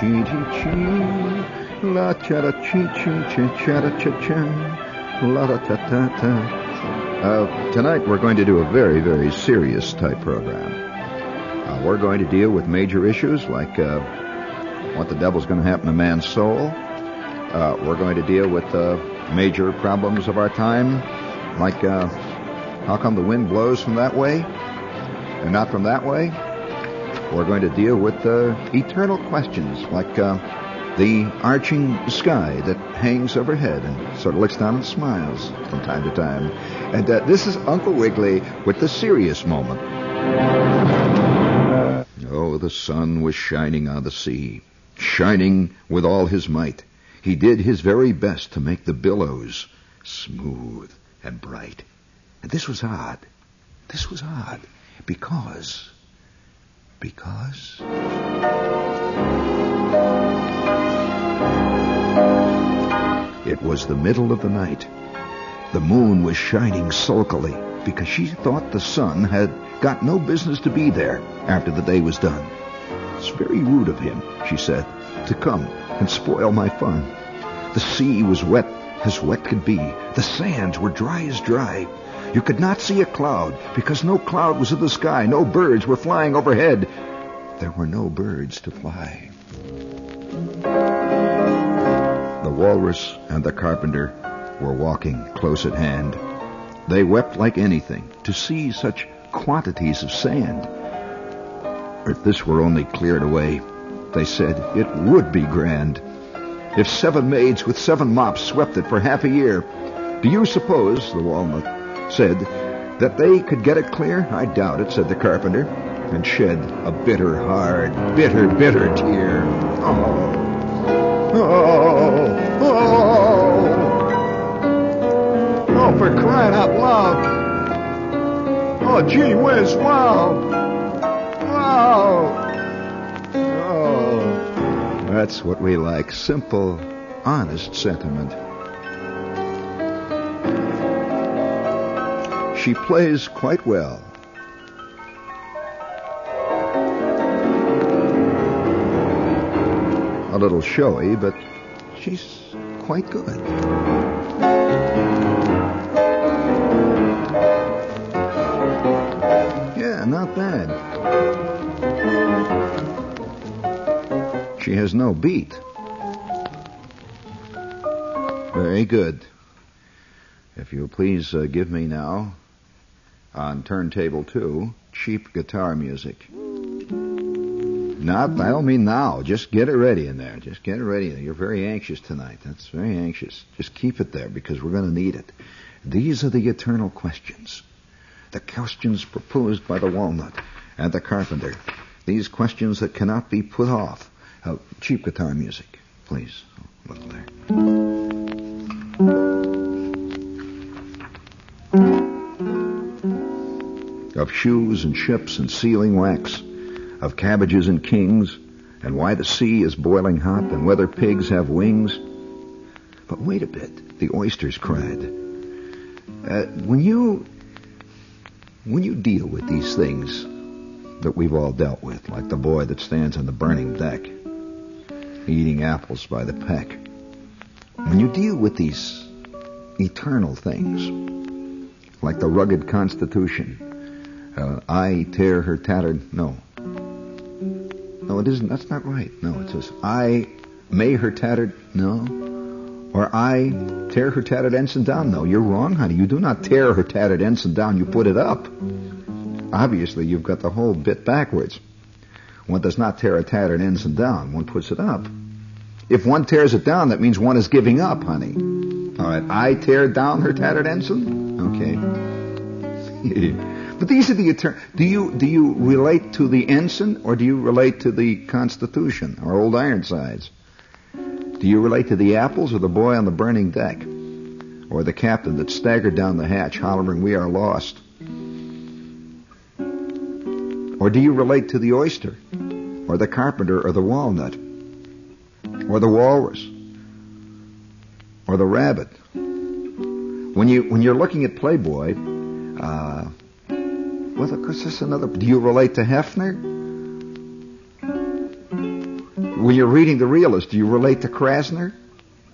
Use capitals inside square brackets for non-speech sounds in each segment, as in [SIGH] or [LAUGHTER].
chee chee chee la cha da chee chee chee cha da cha cha la da ta ta ta. Uh, tonight we're going to do a very very serious type program. Uh, we're going to deal with major issues like uh, what the devil's going to happen to man's soul. Uh, we're going to deal with uh, major problems of our time, like uh, how come the wind blows from that way and not from that way? We're going to deal with uh, eternal questions like uh, the arching sky that hangs overhead and sort of looks down and smiles from time to time. And uh, this is Uncle Wiggily with the serious moment. Oh, the sun was shining on the sea, shining with all his might. He did his very best to make the billows smooth and bright. And this was odd. This was odd because, because. It was the middle of the night. The moon was shining sulkily because she thought the sun had got no business to be there after the day was done. It's very rude of him, she said, to come and spoil my fun. The sea was wet as wet could be. The sands were dry as dry. You could not see a cloud because no cloud was in the sky. No birds were flying overhead. There were no birds to fly. The walrus and the carpenter were walking close at hand. They wept like anything to see such quantities of sand. If this were only cleared away, they said, it would be grand. If seven maids with seven mops swept it for half a year, do you suppose, the walnut said, that they could get it clear? I doubt it, said the carpenter, and shed a bitter, hard, bitter, bitter tear. Oh, oh, oh, oh, for crying out loud. Oh, gee whiz, wow. Wow. Oh, that's what we like. Simple, honest sentiment. She plays quite well. A little showy, but she's quite good. Yeah, not bad. She has no beat. Very good. If you'll please uh, give me now, on turntable two, cheap guitar music. Not, I don't mean now. Just get it ready in there. Just get it ready. You're very anxious tonight. That's very anxious. Just keep it there because we're going to need it. These are the eternal questions. The questions proposed by the walnut and the carpenter. These questions that cannot be put off. Uh, cheap guitar music, please. Look there. Of shoes and ships and sealing wax, of cabbages and kings, and why the sea is boiling hot, and whether pigs have wings. But wait a bit, the oysters cried. Uh, when you when you deal with these things that we've all dealt with, like the boy that stands on the burning deck, eating apples by the peck, when you deal with these eternal things, like the rugged Constitution, uh, I tear her tattered, no. No, it isn't, that's not right. No, it says, I may her tattered, no. Or I tear her tattered ensign down. No, you're wrong, honey. You do not tear her tattered ensign down. You put it up. Obviously, you've got the whole bit backwards. One does not tear a tattered ensign down. One puts it up. If one tears it down, that means one is giving up, honey. All right. I tear down her tattered ensign. Okay. [LAUGHS] but these are the eternal. Do you do you relate to the ensign or do you relate to the Constitution or Old Ironsides? Do you relate to the apples or the boy on the burning deck? Or the captain that staggered down the hatch hollering, we are lost? Or do you relate to the oyster? Or the carpenter or the walnut? Or the walrus? Or the rabbit? When you, when you're looking at Playboy, uh, Well, of course, this another. Do you relate to Hefner? When you're reading The Realist, do you relate to Krassner?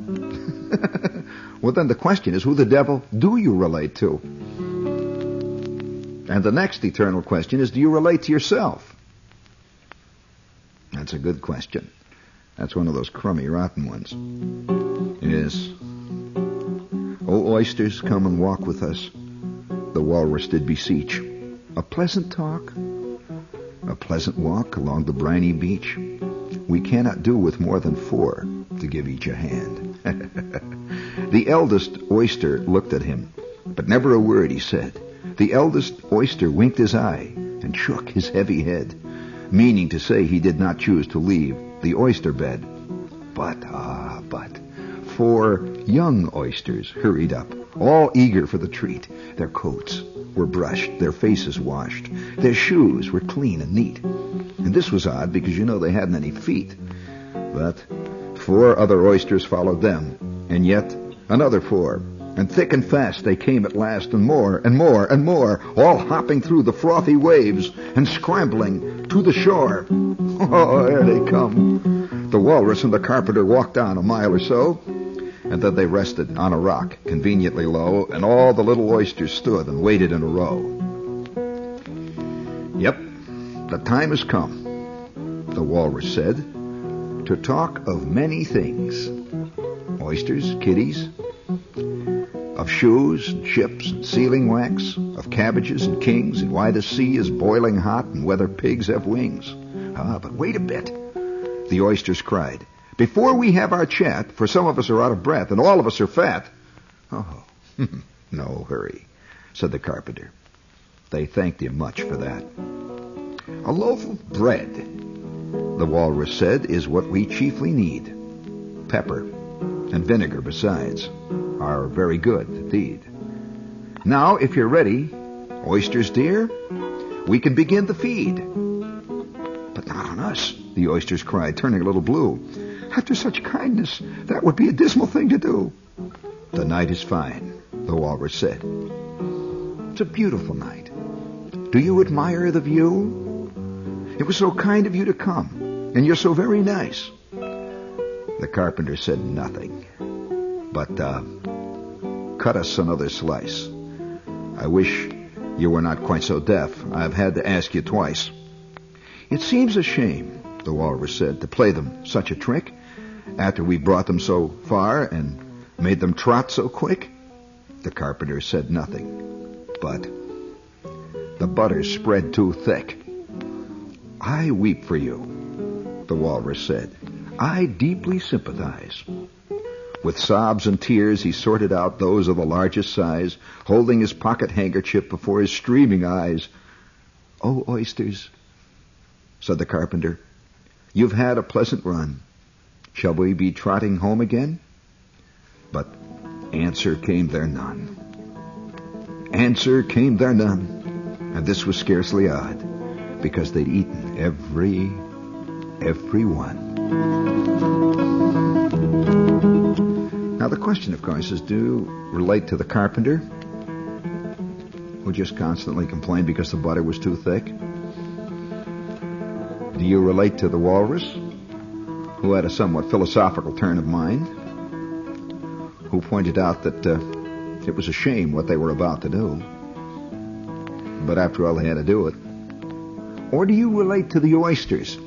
[LAUGHS] well, then the question is, who the devil do you relate to? And the next eternal question is, do you relate to yourself? That's a good question. That's one of those crummy, rotten ones. Yes. Oh, oysters, come and walk with us. The walrus did beseech. A pleasant talk, a pleasant walk along the briny beach. We cannot do with more than four to give each a hand. [LAUGHS] the eldest oyster looked at him, but never a word he said. The eldest oyster winked his eye and shook his heavy head, meaning to say he did not choose to leave the oyster bed. But, ah, but, four young oysters hurried up, all eager for the treat. Their coats were brushed, their faces washed, their shoes were clean and neat. And this was odd because you know they hadn't any feet. But four other oysters followed them, and yet another four, and thick and fast they came at last, and more and more and more, all hopping through the frothy waves and scrambling to the shore. [LAUGHS] Oh, here they come. The walrus and the carpenter walked on a mile or so, and then they rested on a rock conveniently low, and all the little oysters stood and waited in a row. Yep, the time has come, the walrus said, to talk of many things. Oysters, kitties, of shoes and ships and sealing wax, of cabbages and kings, and why the sea is boiling hot and whether pigs have wings. Ah, but wait a bit, the oysters cried. Before we have our chat, for some of us are out of breath and all of us are fat. Oh, [LAUGHS] no hurry, said the carpenter. They thanked him much for that. A loaf of bread, the walrus said, is what we chiefly need. Pepper and vinegar besides are very good indeed. Now, if you're ready, oysters dear, we can begin the feed. But not on us, the oysters cried, turning a little blue. After such kindness, that would be a dismal thing to do. The night is fine, the walrus said. It's a beautiful night. Do you admire the view? It was so kind of you to come, and you're so very nice. The carpenter said nothing, but uh, cut us another slice. I wish you were not quite so deaf. I've had to ask you twice. It seems a shame, the walrus said, to play them such a trick after we brought them so far and made them trot so quick. The carpenter said nothing, but the butter spread too thick. I weep for you, the walrus said. I deeply sympathize. With sobs and tears, he sorted out those of the largest size, holding his pocket handkerchief before his streaming eyes. Oh, oysters, said the carpenter, you've had a pleasant run. Shall we be trotting home again? But answer came there none. Answer came there none. And this was scarcely odd, because they'd eaten every, every one. Now the question, of course, is do you relate to the carpenter who just constantly complained because the butter was too thick? Do you relate to the walrus who had a somewhat philosophical turn of mind, who pointed out that uh, it was a shame what they were about to do, but after all they had to do it? Or do you relate to the oysters? [LAUGHS]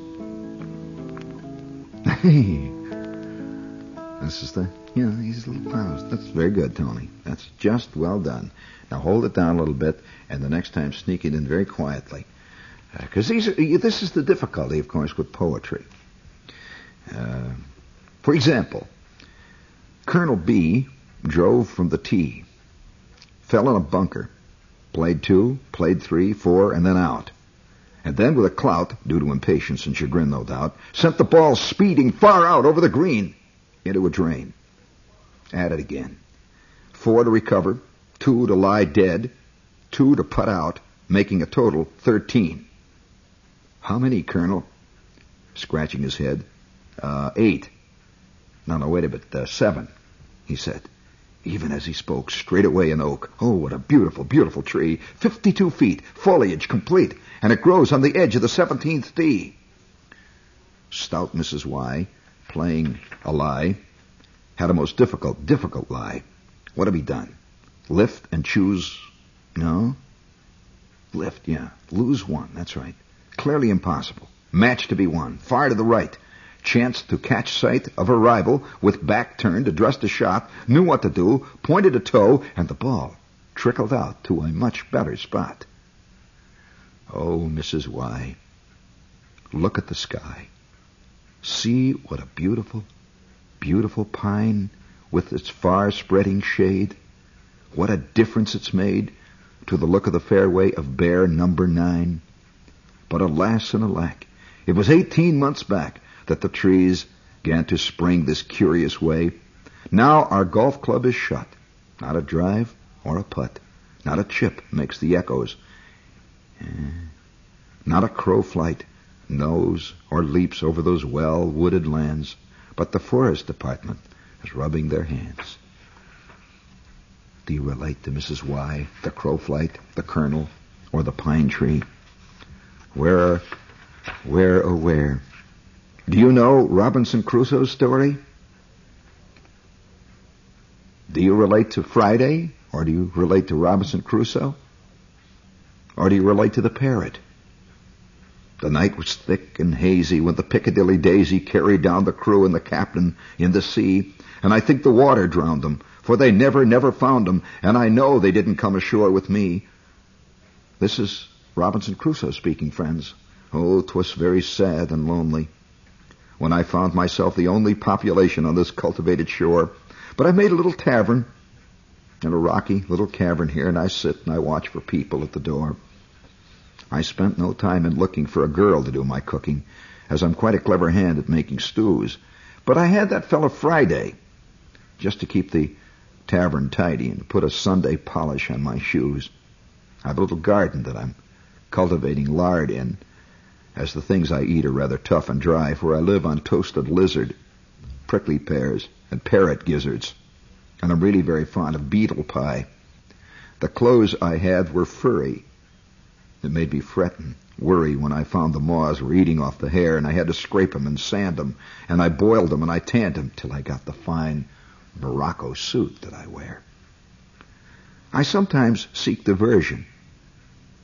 Hey, this is the, you know, these little powers. That's very good, Tony. That's just well done. Now hold it down a little bit, and the next time sneak it in very quietly. Because uh, these this is the difficulty, of course, with poetry. Uh, for example, Colonel B drove from the tee, fell in a bunker, played two, played three, four, and then out. And then, with a clout, due to impatience and chagrin, no doubt, sent the ball speeding far out over the green into a drain. At it again. Four to recover, two to lie dead, two to put out, making a total 13. How many, Colonel? Scratching his head. Uh, eight. No, no, wait a bit. Uh, seven, he said. Even as he spoke, straight away an oak. Oh, what a beautiful, beautiful tree. Fifty-two feet, foliage complete, and it grows on the edge of the seventeenth tee. Stout Mrs. Y, playing a lie, had a most difficult, difficult lie. What have he done? Lift and choose? No? Lift, yeah. Lose one, that's right. Clearly impossible. Match to be won. Far to the right. Chance to catch sight of a rival with back turned, addressed a shot, knew what to do, pointed a toe, and the ball trickled out to a much better spot. Oh, Mrs. Y, look at the sky. See what a beautiful, beautiful pine with its far spreading shade. What a difference it's made to the look of the fairway of bear number nine. But alas and alack, it was eighteen months back that the trees began to spring this curious way. Now our golf club is shut. Not a drive or a putt. Not a chip makes the echoes. Eh, not a crow flight knows or leaps over those well wooded lands, but the forest department is rubbing their hands. Do you relate to Mrs. Y, the crow flight, the colonel, or the pine tree? Where, where, oh where? Do you know Robinson Crusoe's story? Do you relate to Friday, or do you relate to Robinson Crusoe? Or do you relate to the parrot? The night was thick and hazy when the Piccadilly Daisy carried down the crew and the captain in the sea, and I think the water drowned them, for they never, never found them, and I know they didn't come ashore with me. This is Robinson Crusoe speaking, friends. Oh, 'twas very sad and lonely when I found myself the only population on this cultivated shore. But I made a little tavern in a rocky little cavern here, and I sit and I watch for people at the door. I spent no time in looking for a girl to do my cooking, as I'm quite a clever hand at making stews. But I had that fellow Friday, just to keep the tavern tidy and put a Sunday polish on my shoes. I have a little garden that I'm cultivating lard in, as the things I eat are rather tough and dry, for I live on toasted lizard, prickly pears, and parrot gizzards. And I'm really very fond of beetle pie. The clothes I had were furry, it made me fret and worry when I found the moths were eating off the hair, and I had to scrape 'em and sand 'em, and I boiled 'em and I tanned 'em till I got the fine Morocco suit that I wear. I sometimes seek diversion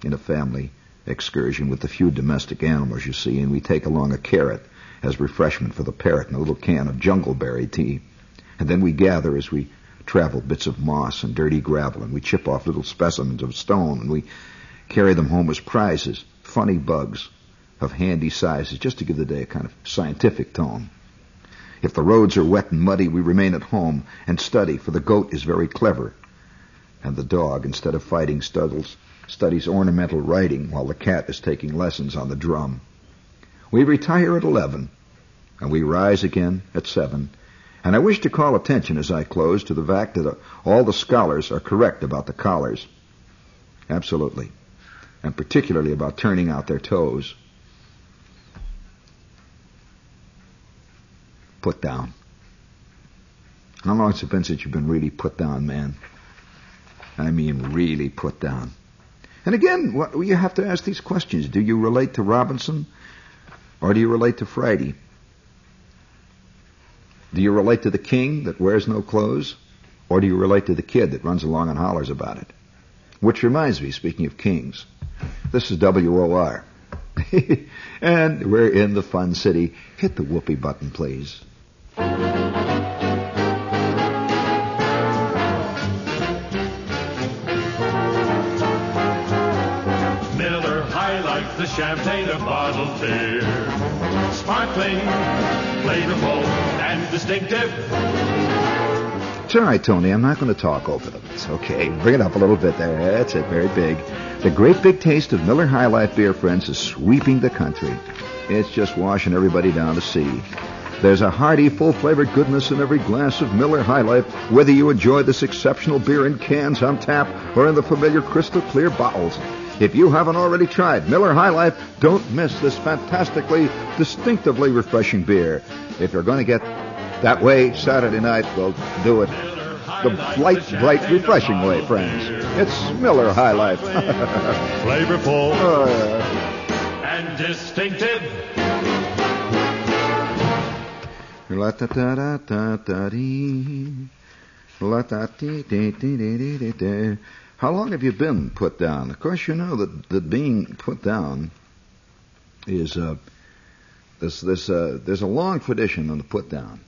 in a family excursion with the few domestic animals you see, and we take along a carrot as refreshment for the parrot and a little can of jungleberry tea. And then we gather as we travel bits of moss and dirty gravel, and we chip off little specimens of stone, and we carry them home as prizes, funny bugs of handy sizes, just to give the day a kind of scientific tone. If the roads are wet and muddy, we remain at home and study, for the goat is very clever. And the dog, instead of fighting studies, studies ornamental writing while the cat is taking lessons on the drum. We retire at 11, and we rise again at 7. And I wish to call attention as I close to the fact that uh, all the scholars are correct about the collars. Absolutely and particularly about turning out their toes. Put down. How long has it been since you've been really put down, man? I mean, really put down. And again, what, you have to ask these questions. Do you relate to Robinson or do you relate to Friday? Do you relate to the king that wears no clothes or do you relate to the kid that runs along and hollers about it? Which reminds me, speaking of kings, this is WOR. [LAUGHS] and we're in the fun city. Hit the whoopee button, please. Bottled beer. Sparkling, flavorful, and distinctive. All right, Tony. I'm not going to talk over them. It's okay. Bring it up a little bit there. That's it. Very big. The great big taste of Miller High Life beer, friends, is sweeping the country. It's just washing everybody down to sea. There's a hearty, full-flavored goodness in every glass of Miller High Life, whether you enjoy this exceptional beer in cans on tap or in the familiar crystal clear bottles. If you haven't already tried Miller High Life, don't miss this fantastically, distinctively refreshing beer. If you're going to get that way Saturday night, well, do it the light, bright, refreshing way, friends. It's Miller High Life. [LAUGHS] Flavorful Oh, yeah. and distinctive. La-ta-ta-da-ta-ta-dee. La-ta-dee-dee-dee-dee-dee-dee. How long have you been put down? Of course, you know that, that being put down is uh, this uh, there's a long tradition on the put down.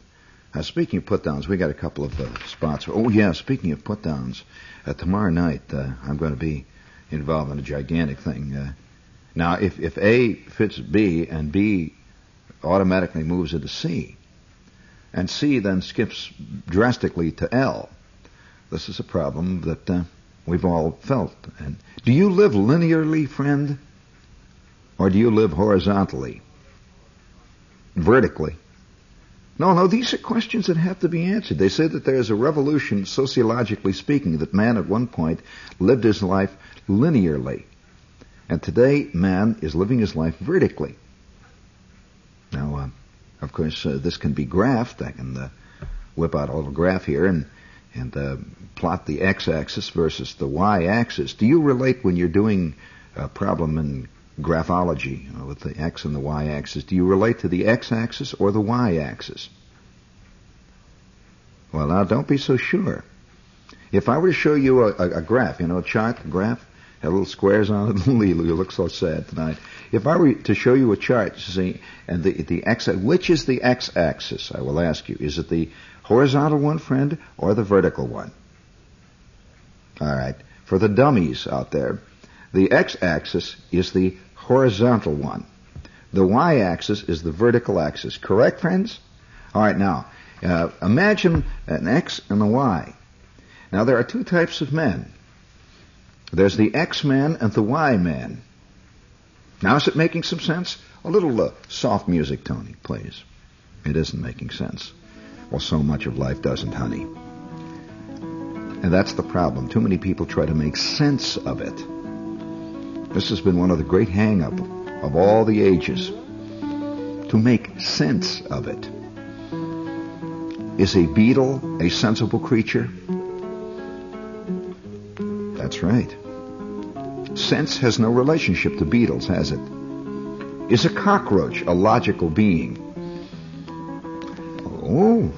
Uh, speaking of put downs, we got a couple of uh, spots. Oh yeah, speaking of put downs, uh, tomorrow night uh, I'm going to be involved in a gigantic thing. Uh, now, if if A fits B and B automatically moves into C, and C then skips drastically to L, this is a problem that uh, we've all felt. And do you live linearly, friend, or do you live horizontally, vertically? No, no, these are questions that have to be answered. They say that there is a revolution, sociologically speaking, that man at one point lived his life linearly. And today, man is living his life vertically. Now, uh, of course, uh, this can be graphed. I can uh, whip out a little graph here and and uh, plot the x-axis versus the y-axis. Do you relate when you're doing a problem in graphology with the x and the y-axis? Do you relate to the x-axis or the y-axis? Well, now don't be so sure. If I were to show you a, a, a graph, you know, a chart, a graph, had little squares on it. [LAUGHS] Lily, you look so sad tonight. If I were to show you a chart, you see, and the the x, which is the x-axis? I will ask you. Is it the horizontal one, friend, or the vertical one? All right. For the dummies out there, the x-axis is the horizontal one. The y-axis is the vertical axis. Correct, friends? All right. Now, uh, imagine an x and a y. Now, there are two types of men. There's the X man and the Y man. Now, is it making some sense? A little uh, soft music, Tony, please. It isn't making sense. Well, so much of life doesn't, honey. And that's the problem. Too many people try to make sense of it. This has been one of the great hang-up of all the ages. To make sense of it. Is a beetle a sensible creature? That's right. Sense has no relationship to beetles, has it? Is a cockroach a logical being? Oh,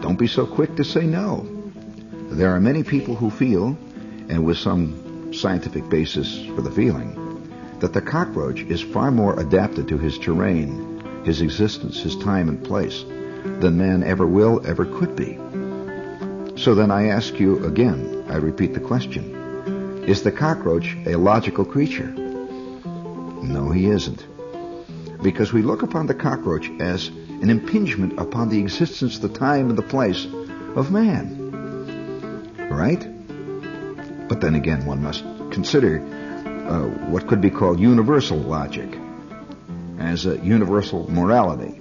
don't be so quick to say no. There are many people who feel, and with some scientific basis for the feeling, that the cockroach is far more adapted to his terrain, his existence, his time and place, than man ever will, ever could be. So then I ask you again, I repeat the question. Is the cockroach a logical creature? No, he isn't. Because we look upon the cockroach as an impingement upon the existence, the time, and the place of man. Right? But then again, one must consider uh, what could be called universal logic as a universal morality,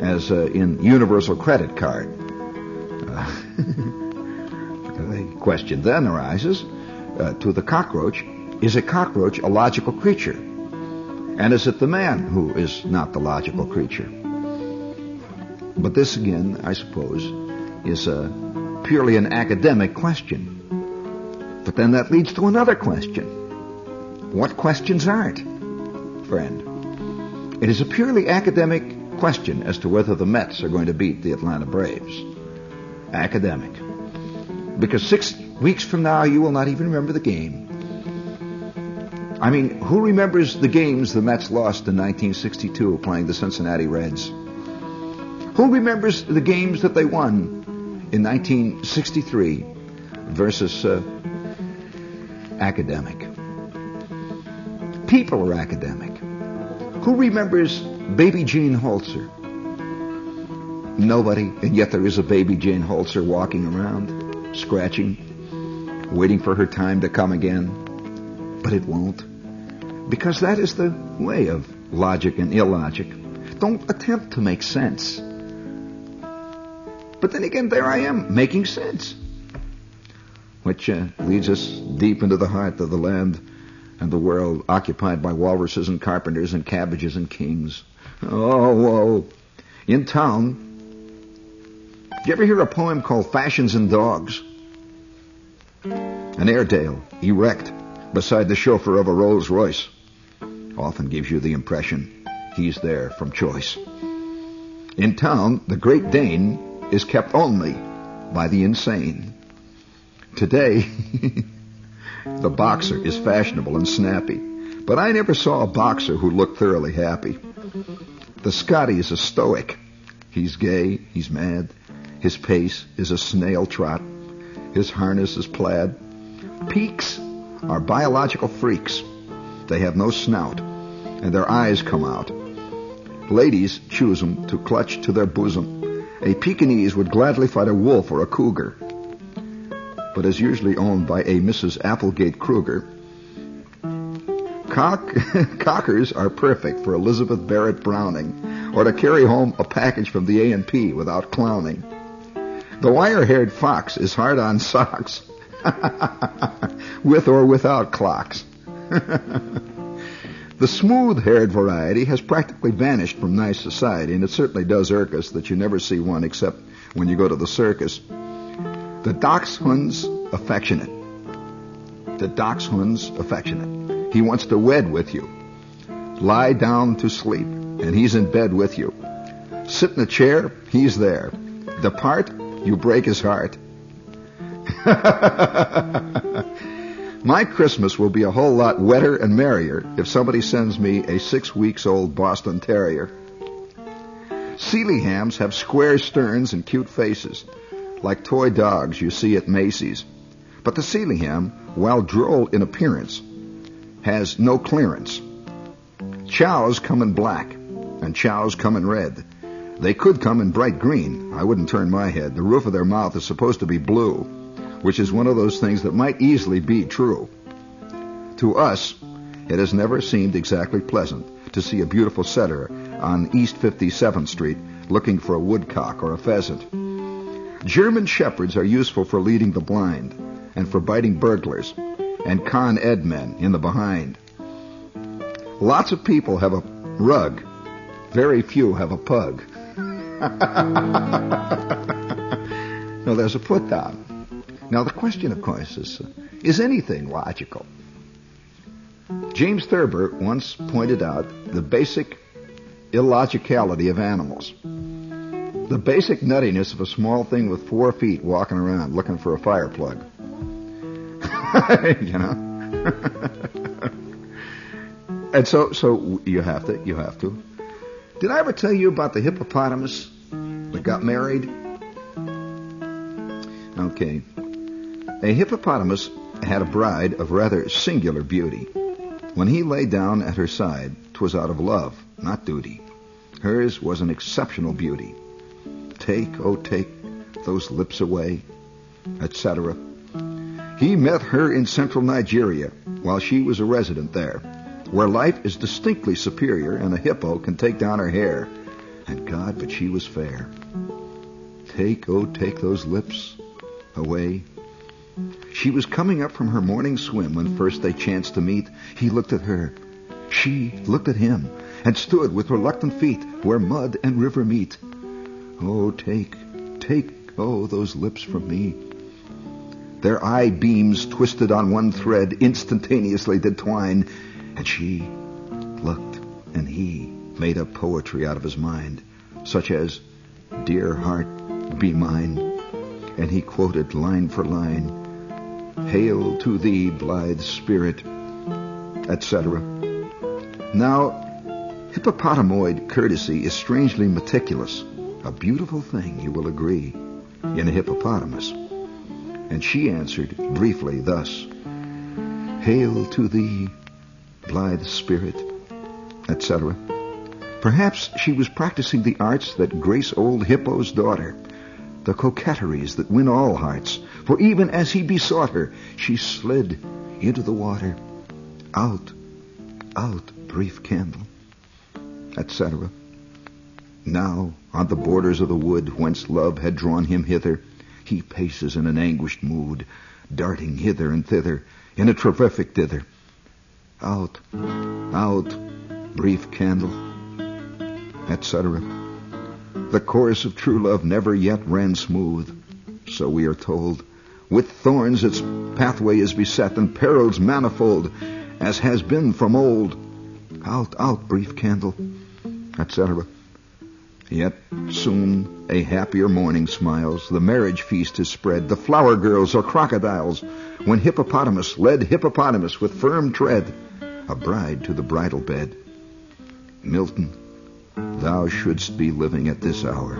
as uh, in universal credit card. Uh, [LAUGHS] the question then arises uh, to the cockroach, is a cockroach a logical creature? And is it the man who is not the logical creature? But this again, I suppose, is purely an academic question. But then that leads to another question. What questions aren't, friend? It is a purely academic question as to whether the Mets are going to beat the Atlanta Braves. Academic. Because six weeks from now, you will not even remember the game. I mean, who remembers the games the Mets lost in 1962 playing the Cincinnati Reds? Who remembers the games that they won in 1963 versus uh, academic? People are academic. Who remembers baby Jane Holzer? Nobody, and yet there is a baby Jane Holzer walking around, scratching, waiting for her time to come again. But it won't. Because that is the way of logic and illogic. Don't attempt to make sense. But then again, there I am, making sense. Which uh, leads us deep into the heart of the land and the world occupied by walruses and carpenters and cabbages and kings. Oh, whoa. In town, did you ever hear a poem called Fashions and Dogs? An Airedale, erect, beside the chauffeur of a Rolls Royce, often gives you the impression he's there from choice. In town, the Great Dane is kept only by the insane. Today, [LAUGHS] the boxer is fashionable and snappy, but I never saw a boxer who looked thoroughly happy. The Scotty is a stoic. He's gay, he's mad, his pace is a snail trot, his harness is plaid. Pekes are biological freaks. They have no snout, and their eyes come out. Ladies choose them to clutch to their bosom. A Pekingese would gladly fight a wolf or a cougar, but is usually owned by a Mrs. Applegate Kruger. Cock, [LAUGHS] cockers are perfect for Elizabeth Barrett Browning, or to carry home a package from the A&P without clowning. The wire-haired fox is hard on socks, [LAUGHS] with or without clocks. [LAUGHS] the smooth-haired variety has practically vanished from nice society, and it certainly does irk us that you never see one except when you go to the circus. The dachshund's affectionate. The dachshund's affectionate. He wants to wed with you. Lie down to sleep, and he's in bed with you. Sit in a chair, he's there. Depart, you break his heart. [LAUGHS] My Christmas will be a whole lot wetter and merrier if somebody sends me a six weeks old Boston Terrier. Sealyhams have square sterns and cute faces, like toy dogs you see at Macy's. But the Sealyham, while droll in appearance, has no clearance. Chows come in black, and chows come in red. They could come in bright green. I wouldn't turn my head. The roof of their mouth is supposed to be blue, which is one of those things that might easily be true. To us, it has never seemed exactly pleasant to see a beautiful setter on East 57th Street looking for a woodcock or a pheasant. German shepherds are useful for leading the blind and for biting burglars and Con Ed men in the behind. Lots of people have a rug. Very few have a pug. [LAUGHS] no, there's a put down. Now, the question, of course, is uh, is anything logical? James Thurber once pointed out the basic illogicality of animals. The basic nuttiness of a small thing with four feet walking around looking for a fire plug. [LAUGHS] you know? [LAUGHS] and so, so you have to, you have to. Did I ever tell you about the hippopotamus that got married? Okay. A hippopotamus had a bride of rather singular beauty. When he lay down at her side, 'twas out of love, not duty. Hers was an exceptional beauty. Take, oh, take those lips away, etc. He met her in central Nigeria while she was a resident there, where life is distinctly superior and a hippo can take down her hair. And God, but she was fair. Take, oh, take those lips away. She was coming up from her morning swim when first they chanced to meet. He looked at her. She looked at him and stood with reluctant feet where mud and river meet. Oh, take, take, oh, those lips from me. Their eye beams twisted on one thread instantaneously did twine, and she looked, and he made up poetry out of his mind, such as, Dear heart, be mine. And he quoted line for line, Hail to thee, blithe spirit, etc. Now, hippopotamoid courtesy is strangely meticulous, a beautiful thing, you will agree, in a hippopotamus. And she answered briefly thus, Hail to thee, blithe spirit, etc. Perhaps she was practicing the arts that grace old Hippo's daughter, the coquetries that win all hearts. For even as he besought her, she slid into the water. Out, out, brief candle, etc. Now, on the borders of the wood whence love had drawn him hither, he paces in an anguished mood, darting hither and thither in a terrific dither. Out, out, brief candle, etc. The course of true love never yet ran smooth, so we are told, With thorns its pathway is beset, and perils manifold, as has been from old. Out, out, brief candle, etc. Yet soon a happier morning smiles. The marriage feast is spread. The flower girls are crocodiles. When hippopotamus led hippopotamus with firm tread, a bride to the bridal bed. Milton, thou shouldst be living at this hour.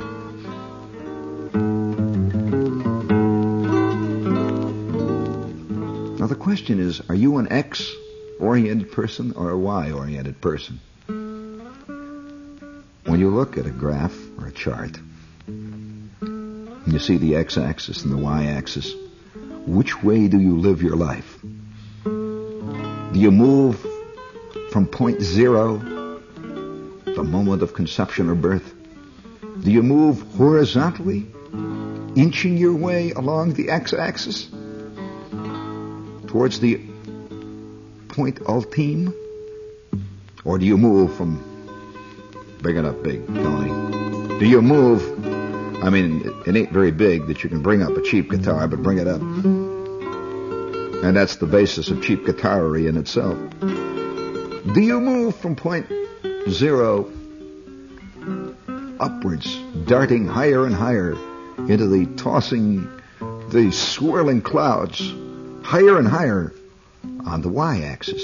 Now the question is, are you an X-oriented person or a Y-oriented person? When you look at a graph or a chart, you see the x-axis and the y-axis, which way do you live your life? Do you move from point zero, the moment of conception or birth? Do you move horizontally, inching your way along the x-axis towards the point ultime? Or do you move from it up big, Tony. Do you move? I mean, it ain't very big that you can bring up a cheap guitar, but bring it up. And that's the basis of cheap guitarry in itself. Do you move from point zero upwards, darting higher and higher into the tossing, the swirling clouds, higher and higher on the y-axis,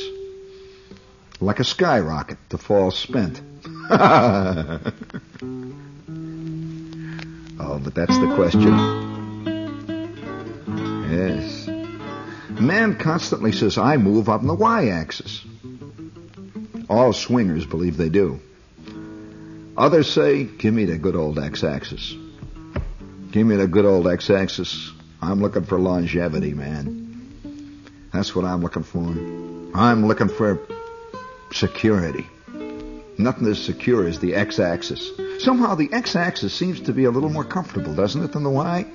like a skyrocket to fall spent? [LAUGHS] oh, but that's the question. Yes. Man constantly says, I move on the y-axis. All swingers believe they do. Others say, give me the good old x-axis. Give me the good old x-axis. I'm looking for longevity, man. That's what I'm looking for. I'm looking for security. Nothing as secure as the x-axis. Somehow the x-axis seems to be a little more comfortable, doesn't it, than the y?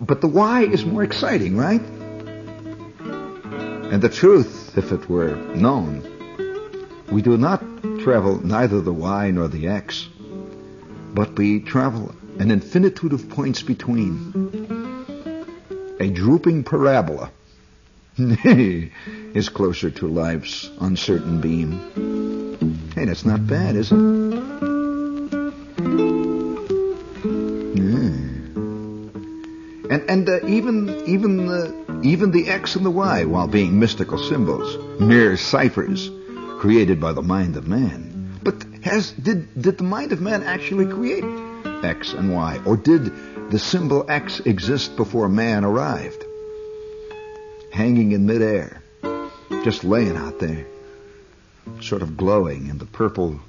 But the y is more exciting, right? And the truth, if it were known, we do not travel neither the y nor the x, but we travel an infinitude of points between. A drooping parabola [LAUGHS] is closer to life's uncertain beam. Hey, that's not bad, is it? And and uh, even even the even the X and the Y, while being mystical symbols, mere ciphers created by the mind of man. But has did did the mind of man actually create X and Y, or did the symbol X exist before man arrived? hanging in midair, just laying out there, sort of glowing in the purple,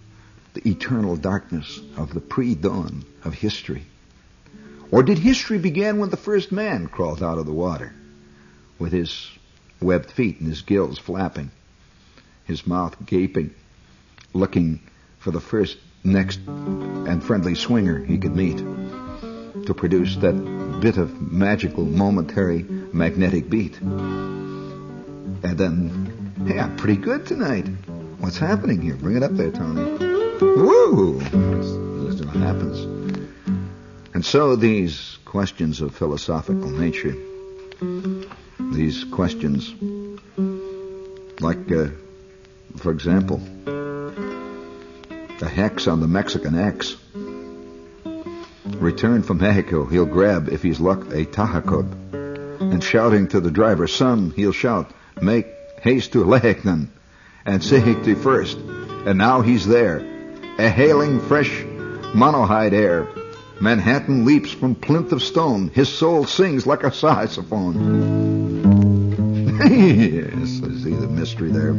the eternal darkness of the pre-dawn of history? Or did history begin when the first man crawled out of the water with his webbed feet and his gills flapping, his mouth gaping, looking for the first, next, and friendly swinger he could meet to produce that bit of magical, momentary, magnetic beat. And then, hey, I'm pretty good tonight. What's happening here? Bring it up there, Tony. Woo! That's what happens. And so these questions of philosophical nature, these questions, like, uh, for example, the hex on the Mexican X, Return from Mexico, he'll grab, if he's luck, a Tajacob. And shouting to the driver, son, he'll shout, make haste to Lehignan and Sihigti first. And now he's there, exhaling fresh monoxide air. Manhattan leaps from plinth of stone. His soul sings like a saxophone. Yes, I see the mystery there.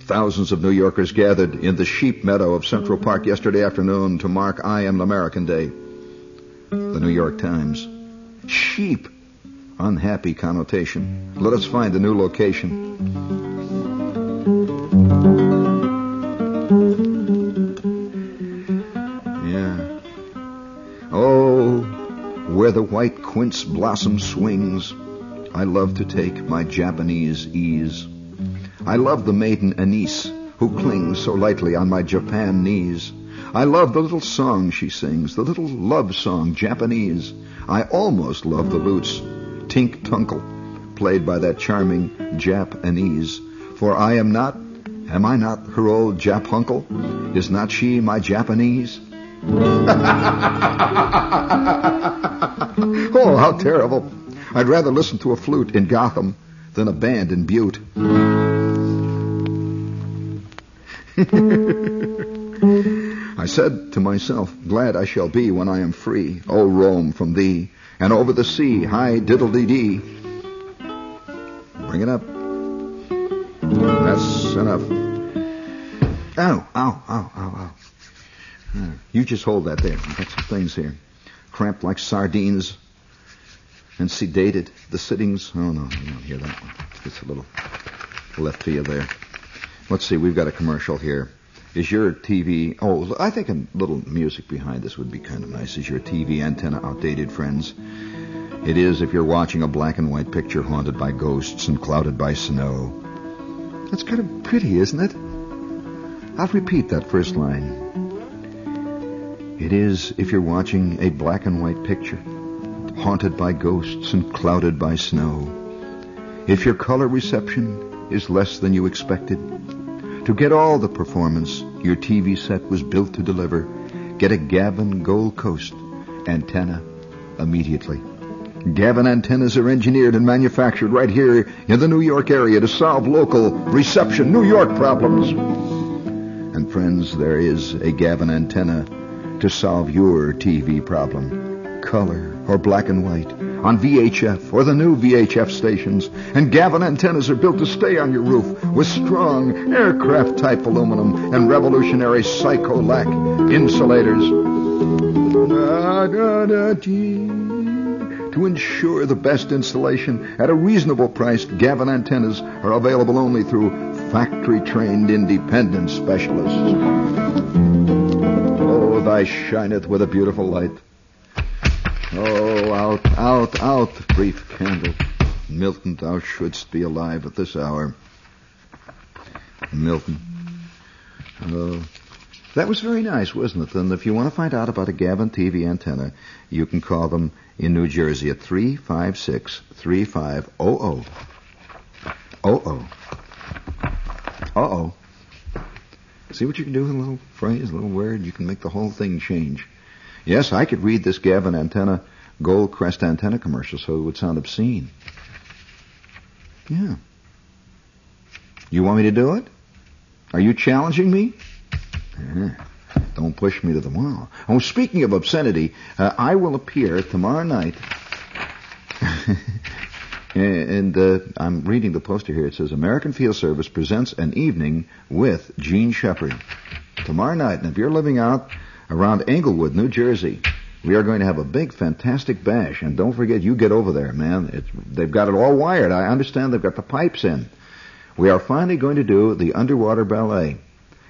Thousands of New Yorkers gathered in the sheep meadow of Central Park yesterday afternoon to mark I Am American Day. The New York Times. Sheep. Unhappy connotation. Let us find a new location. White quince blossom swings, I love to take my Japanese ease. I love the maiden Anise, who clings so lightly on my Japan knees. I love the little song she sings, the little love song, Japanese. I almost love the lutes, Tink Tunkle, played by that charming Japanese. For I am not, am I not her old Jap uncle? Is not she my Japanese? [LAUGHS] oh, how terrible. I'd rather listen to a flute in Gotham than a band in Butte. I said to myself, Glad I shall be when I am free, O Rome, from thee, and over the sea, high diddle-dee-dee. Bring it up. That's enough. Ow, ow, ow, ow, ow. You just hold that there. I've got some things here. Cramped like sardines and sedated. The sittings. Oh, no, you don't hear that one. It's a little left you there. Let's see. We've got a commercial here. Is your TV? Oh, I think a little music behind this would be kind of nice. Is your TV antenna outdated, friends? It is if you're watching a black and white picture haunted by ghosts and clouded by snow. That's kind of pretty, isn't it? I'll repeat that first line. It is if you're watching a black and white picture haunted by ghosts and clouded by snow. If your color reception is less than you expected, to get all the performance your TV set was built to deliver, get a Gavin Gold Coast antenna immediately. Gavin antennas are engineered and manufactured right here in the New York area to solve local reception New York problems. And friends, there is a Gavin antenna to solve your TV problem. Color or black and white on VHF or the new UHF stations. And Gavin antennas are built to stay on your roof with strong aircraft type aluminum and revolutionary Cycolac insulators. To ensure the best installation at a reasonable price, Gavin antennas are available only through factory trained independent specialists. Oh, thy shineth with a beautiful light. Oh, out, out, out, brief candle. Milton, thou shouldst be alive at this hour. Milton. Oh, that was very nice, wasn't it? And if you want to find out about a Gavin TV antenna, you can call them in New Jersey at 356 3500. Oh oh. Uh oh. See what you can do with a little phrase, a little word? You can make the whole thing change. Yes, I could read this Gavin antenna, Gold Crest antenna commercial so it would sound obscene. Yeah. You want me to do it? Are you challenging me? Yeah. Don't push me to the wall. Oh, speaking of obscenity, uh, I will appear tomorrow night. [LAUGHS] and uh, I'm reading the poster here. It says American Field Service presents an evening with Jean Shepherd tomorrow night. And if you're living out around Englewood, New Jersey. We are going to have a big, fantastic bash, and don't forget, you get over there, man. It's, they've got it all wired. I understand they've got the pipes in. We are finally going to do the underwater ballet,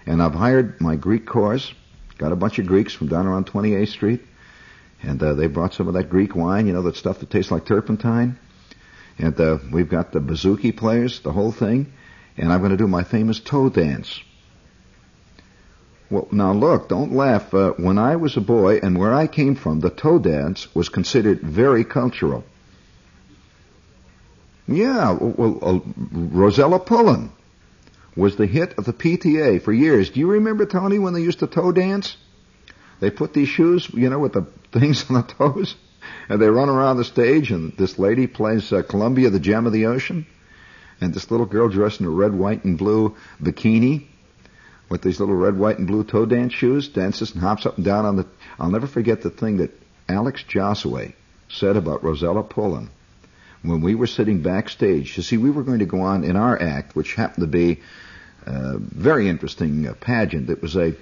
and I've hired my Greek chorus. Got a bunch of Greeks from down around 28th Street, and uh, they brought some of that Greek wine, you know, that stuff that tastes like turpentine. And uh, we've got the bouzouki players, the whole thing, and I'm going to do my famous toe dance. Well, now look, don't laugh. Uh, when I was a boy and where I came from, the toe dance was considered very cultural. Yeah, well, uh, Rosella Pullen was the hit of the PTA for years. Do you remember, Tony, when they used to toe dance? They put these shoes, you know, with the [LAUGHS] things on the toes, and they run around the stage, and this lady plays uh, Columbia, the Gem of the Ocean, and this little girl dressed in a red, white, and blue bikini with these little red, white, and blue toe dance shoes, dances and hops up and down on the. I'll never forget the thing that Alex Josaway said about Rosella Pullen when we were sitting backstage. You see, we were going to go on in our act, which happened to be a very interesting uh, pageant. It was a,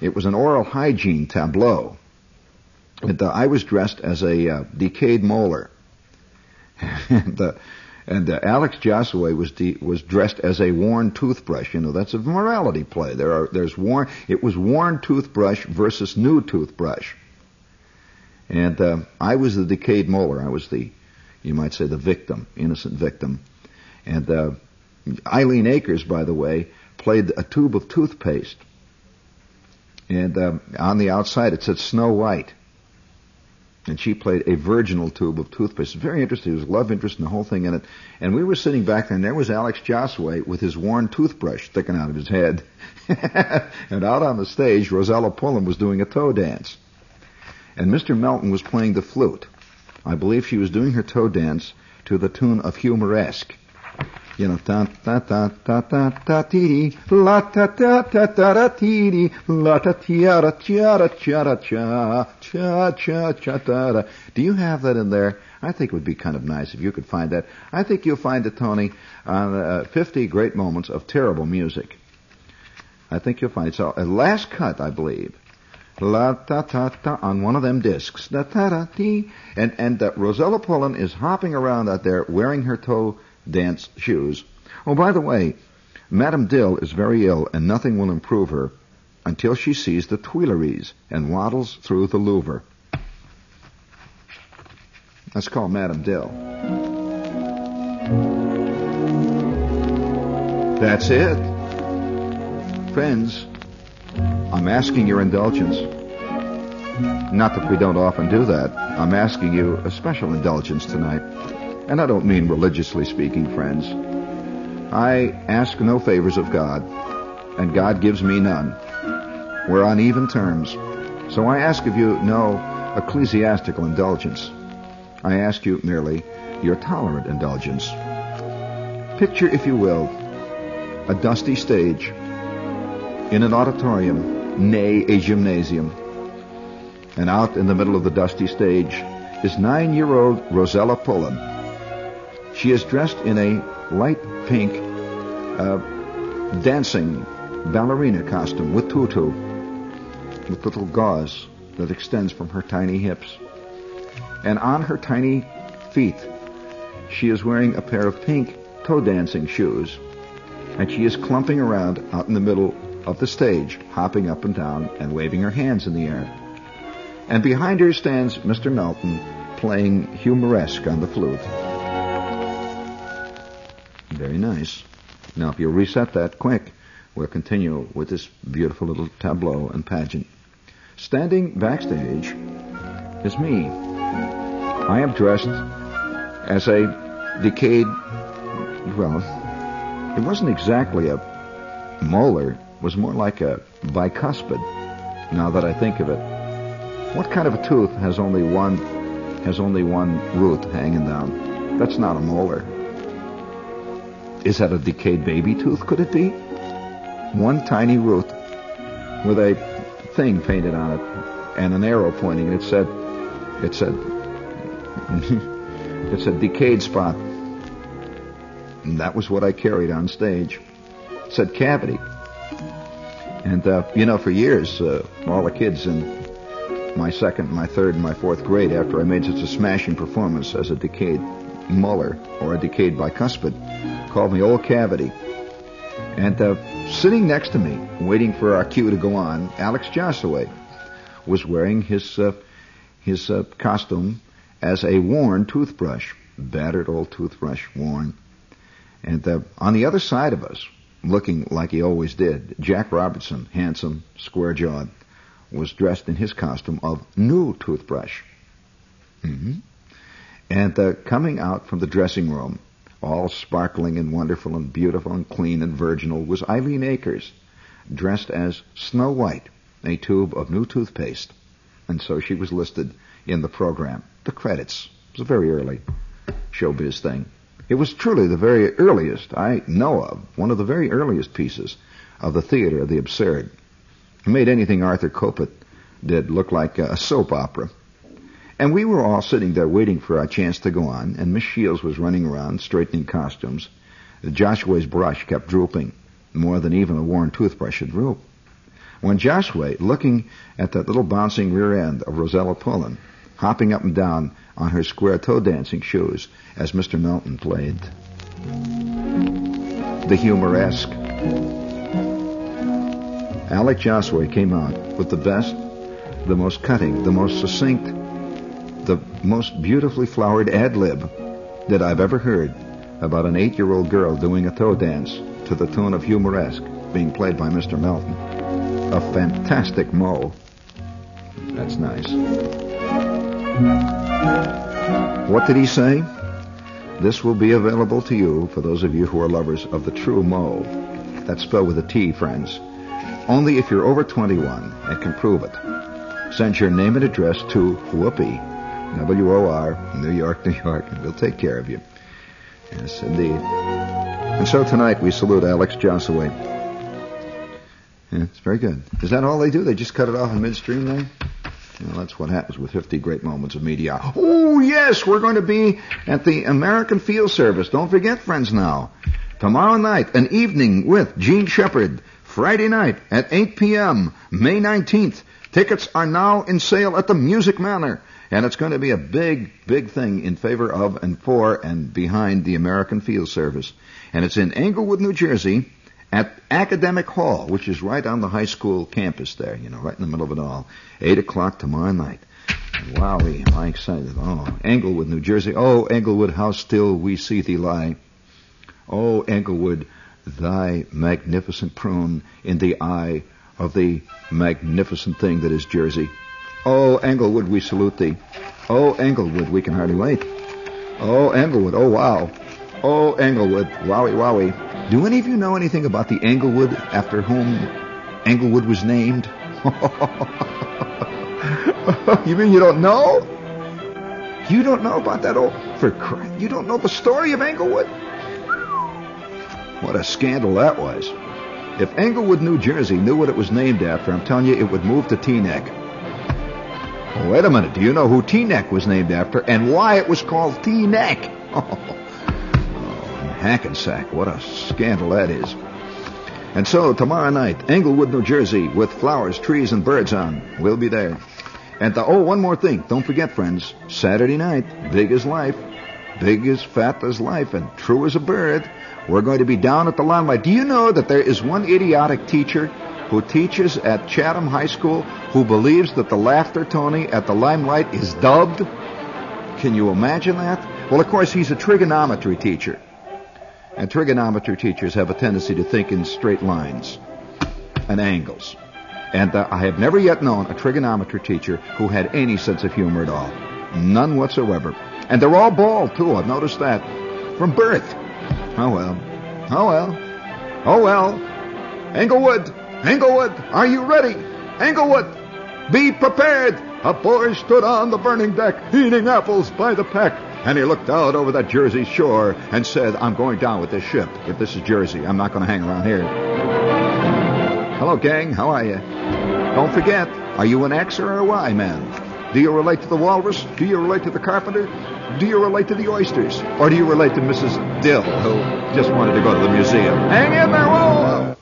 it was an oral hygiene tableau. And, uh, I was dressed as a uh, decayed molar. [LAUGHS] and uh, and uh, Alex Josaway was de- was dressed as a worn toothbrush. You know, that's a morality play. There are there's worn. It was worn toothbrush versus new toothbrush. And uh, I was the decayed molar. I was the, you might say, the victim, innocent victim. And uh, Eileen Akers, by the way, played a tube of toothpaste. And um, on the outside it said Snow White. And she played a virginal tube of toothpaste. Very interesting. There was love interest and the whole thing in it. And we were sitting back there, and there was Alex Josaway with his worn toothbrush sticking out of his head. [LAUGHS] and out on the stage, Rosella Pullen was doing a toe dance. And Mr. Melton was playing the flute. I believe she was doing her toe dance to the tune of Humoresque. You know, ta ta ta ta ta ta ti la ta ta ta ta ta ti la ta tia ra cha ra cha ra cha cha cha cha ta ra. Do you have that in there? I think it would be kind of nice if you could find that. I think you'll find it, Tony, on uh, 50 great moments of terrible music. I think you'll find it. So, a last cut, I believe. La ta ta ta on one of them discs. La ta ta ti. And and uh, Rosella Pullen is hopping around out there wearing her toe dance shoes. Oh, by the way, Madame Dill is very ill and nothing will improve her until she sees the Tuileries and waddles through the Louvre. Let's call Madame Dill. That's it. Friends, I'm asking your indulgence. Not that we don't often do that. I'm asking you a special indulgence tonight. And I don't mean religiously speaking, friends. I ask no favors of God, and God gives me none. We're on even terms. So I ask of you no ecclesiastical indulgence. I ask you merely your tolerant indulgence. Picture, if you will, a dusty stage in an auditorium, nay, a gymnasium. And out in the middle of the dusty stage is nine-year-old Rosella Pullen she is dressed in a light pink uh, dancing ballerina costume with tutu, with little gauze that extends from her tiny hips. And on her tiny feet, she is wearing a pair of pink toe dancing shoes. And she is clumping around out in the middle of the stage, hopping up and down and waving her hands in the air. And behind her stands Mr. Melton playing humoresque on the flute. Very nice. Now, if you'll reset that quick, we'll continue with this beautiful little tableau and pageant. Standing backstage is me. I am dressed as a decayed, well, it wasn't exactly a molar, it was more like a bicuspid, now that I think of it. What kind of a tooth has only one, has only one root hanging down? That's not a molar. Is that a decayed baby tooth, could it be? One tiny root with a thing painted on it and an arrow pointing, it said, it said, [LAUGHS] it's a decayed spot. And that was what I carried on stage. It said cavity. And, uh, you know, for years, uh, all the kids in my second, my third, and my fourth grade, after I made such a smashing performance as a decayed molar or a decayed bicuspid, called me Old Cavity. And uh, sitting next to me, waiting for our cue to go on, Alex Josaway was wearing his uh, his uh, costume as a worn toothbrush, battered old toothbrush, worn. And uh, on the other side of us, looking like he always did, Jack Robertson, handsome, square-jawed, was dressed in his costume of new toothbrush. Mm-hmm. And uh, coming out from the dressing room all sparkling and wonderful and beautiful and clean and virginal, was Eileen Akers, dressed as Snow White, a tube of new toothpaste. And so she was listed in the program. The credits. It was a very early showbiz thing. It was truly the very earliest I know of, one of the very earliest pieces of the theater of the absurd. It made anything Arthur Kopit did look like a soap opera. And we were all sitting there waiting for our chance to go on, and Miss Shields was running around straightening costumes. Joshua's brush kept drooping, more than even a worn toothbrush should droop. When Joshua, looking at that little bouncing rear end of Rosella Pullen, hopping up and down on her square toe dancing shoes as Mr. Melton played the humoresque. Alec Joshua came out with the best, the most cutting, the most succinct, the most beautifully flowered ad lib that I've ever heard about an eight year old girl doing a toe dance to the tune of Humoresque being played by Mr. Melton. a fantastic mo. That's nice. What did he say? This will be available to you for those of you who are lovers of the true mo. That's spelled with a T, friends. Only if you're over 21 and can prove it. Send your name and address to Whoopi, W-O-R, New York, New York, and we'll take care of you. Yes, indeed. And so tonight we salute Alex Josaway. Yeah, it's very good. Is that all they do? They just cut it off in midstream there? Well, that's what happens with 50 great moments of media. Oh, yes, we're going to be at the American Field Service. Don't forget, friends, now. Tomorrow night, an evening with Jean Shepherd. Friday night at 8 p.m., May 19th. Tickets are now in sale at the Music Manor. And it's going to be a big, big thing in favor of and for and behind the American Field Service. And it's in Englewood, New Jersey at Academic Hall, which is right on the high school campus there, you know, right in the middle of it all. Eight o'clock tomorrow night. Wowie, am I excited. Oh, Englewood, New Jersey. Oh, Englewood, how still we see thee lie. Oh, Englewood, thy magnificent prune in the eye of the magnificent thing that is Jersey. Oh, Englewood, we salute thee. Oh, Englewood, we can hardly wait. Oh, Englewood, oh wow. Oh, Englewood, wowie, wowie. Do any of you know anything about the Englewood after whom Englewood was named? [LAUGHS] you mean you don't know? You don't know about that old for Christ, you don't know the story of Englewood? What a scandal that was. If Englewood, New Jersey knew what it was named after, I'm telling you it would move to Teaneck. Oh, wait a minute. Do you know who Teaneck was named after and why it was called Teaneck? [LAUGHS] Oh, Hackensack. What a scandal that is. And so, tomorrow night, Englewood, New Jersey, with flowers, trees, and birds on. We'll be there. And the, oh, one more thing. Don't forget, friends. Saturday night, big as life, big as fat as life, and true as a bird. We're going to be down at the limelight. Do you know that there is one idiotic teacher who teaches at Chatham High School who believes that the laughter Tony at the limelight is dubbed? Can you imagine that? Well, of course, he's a trigonometry teacher. And trigonometry teachers have a tendency to think in straight lines and angles. And uh, I have never yet known a trigonometry teacher who had any sense of humor at all. None whatsoever. And they're all bald, too. I've noticed that. From birth. Oh, well. Oh, well. Oh, well. Englewood! Englewood! Are you ready? Englewood! Be prepared! A boy stood on the burning deck, eating apples by the peck. And he looked out over that Jersey shore and said, I'm going down with this ship. If this is Jersey, I'm not going to hang around here. Hello, gang. How are you? Don't forget, are you an X or a Y man? Do you relate to the walrus? Do you relate to the carpenter? Do you relate to the oysters? Or do you relate to Mrs. Dill, who just wanted to go to the museum? Hang in there, whoa!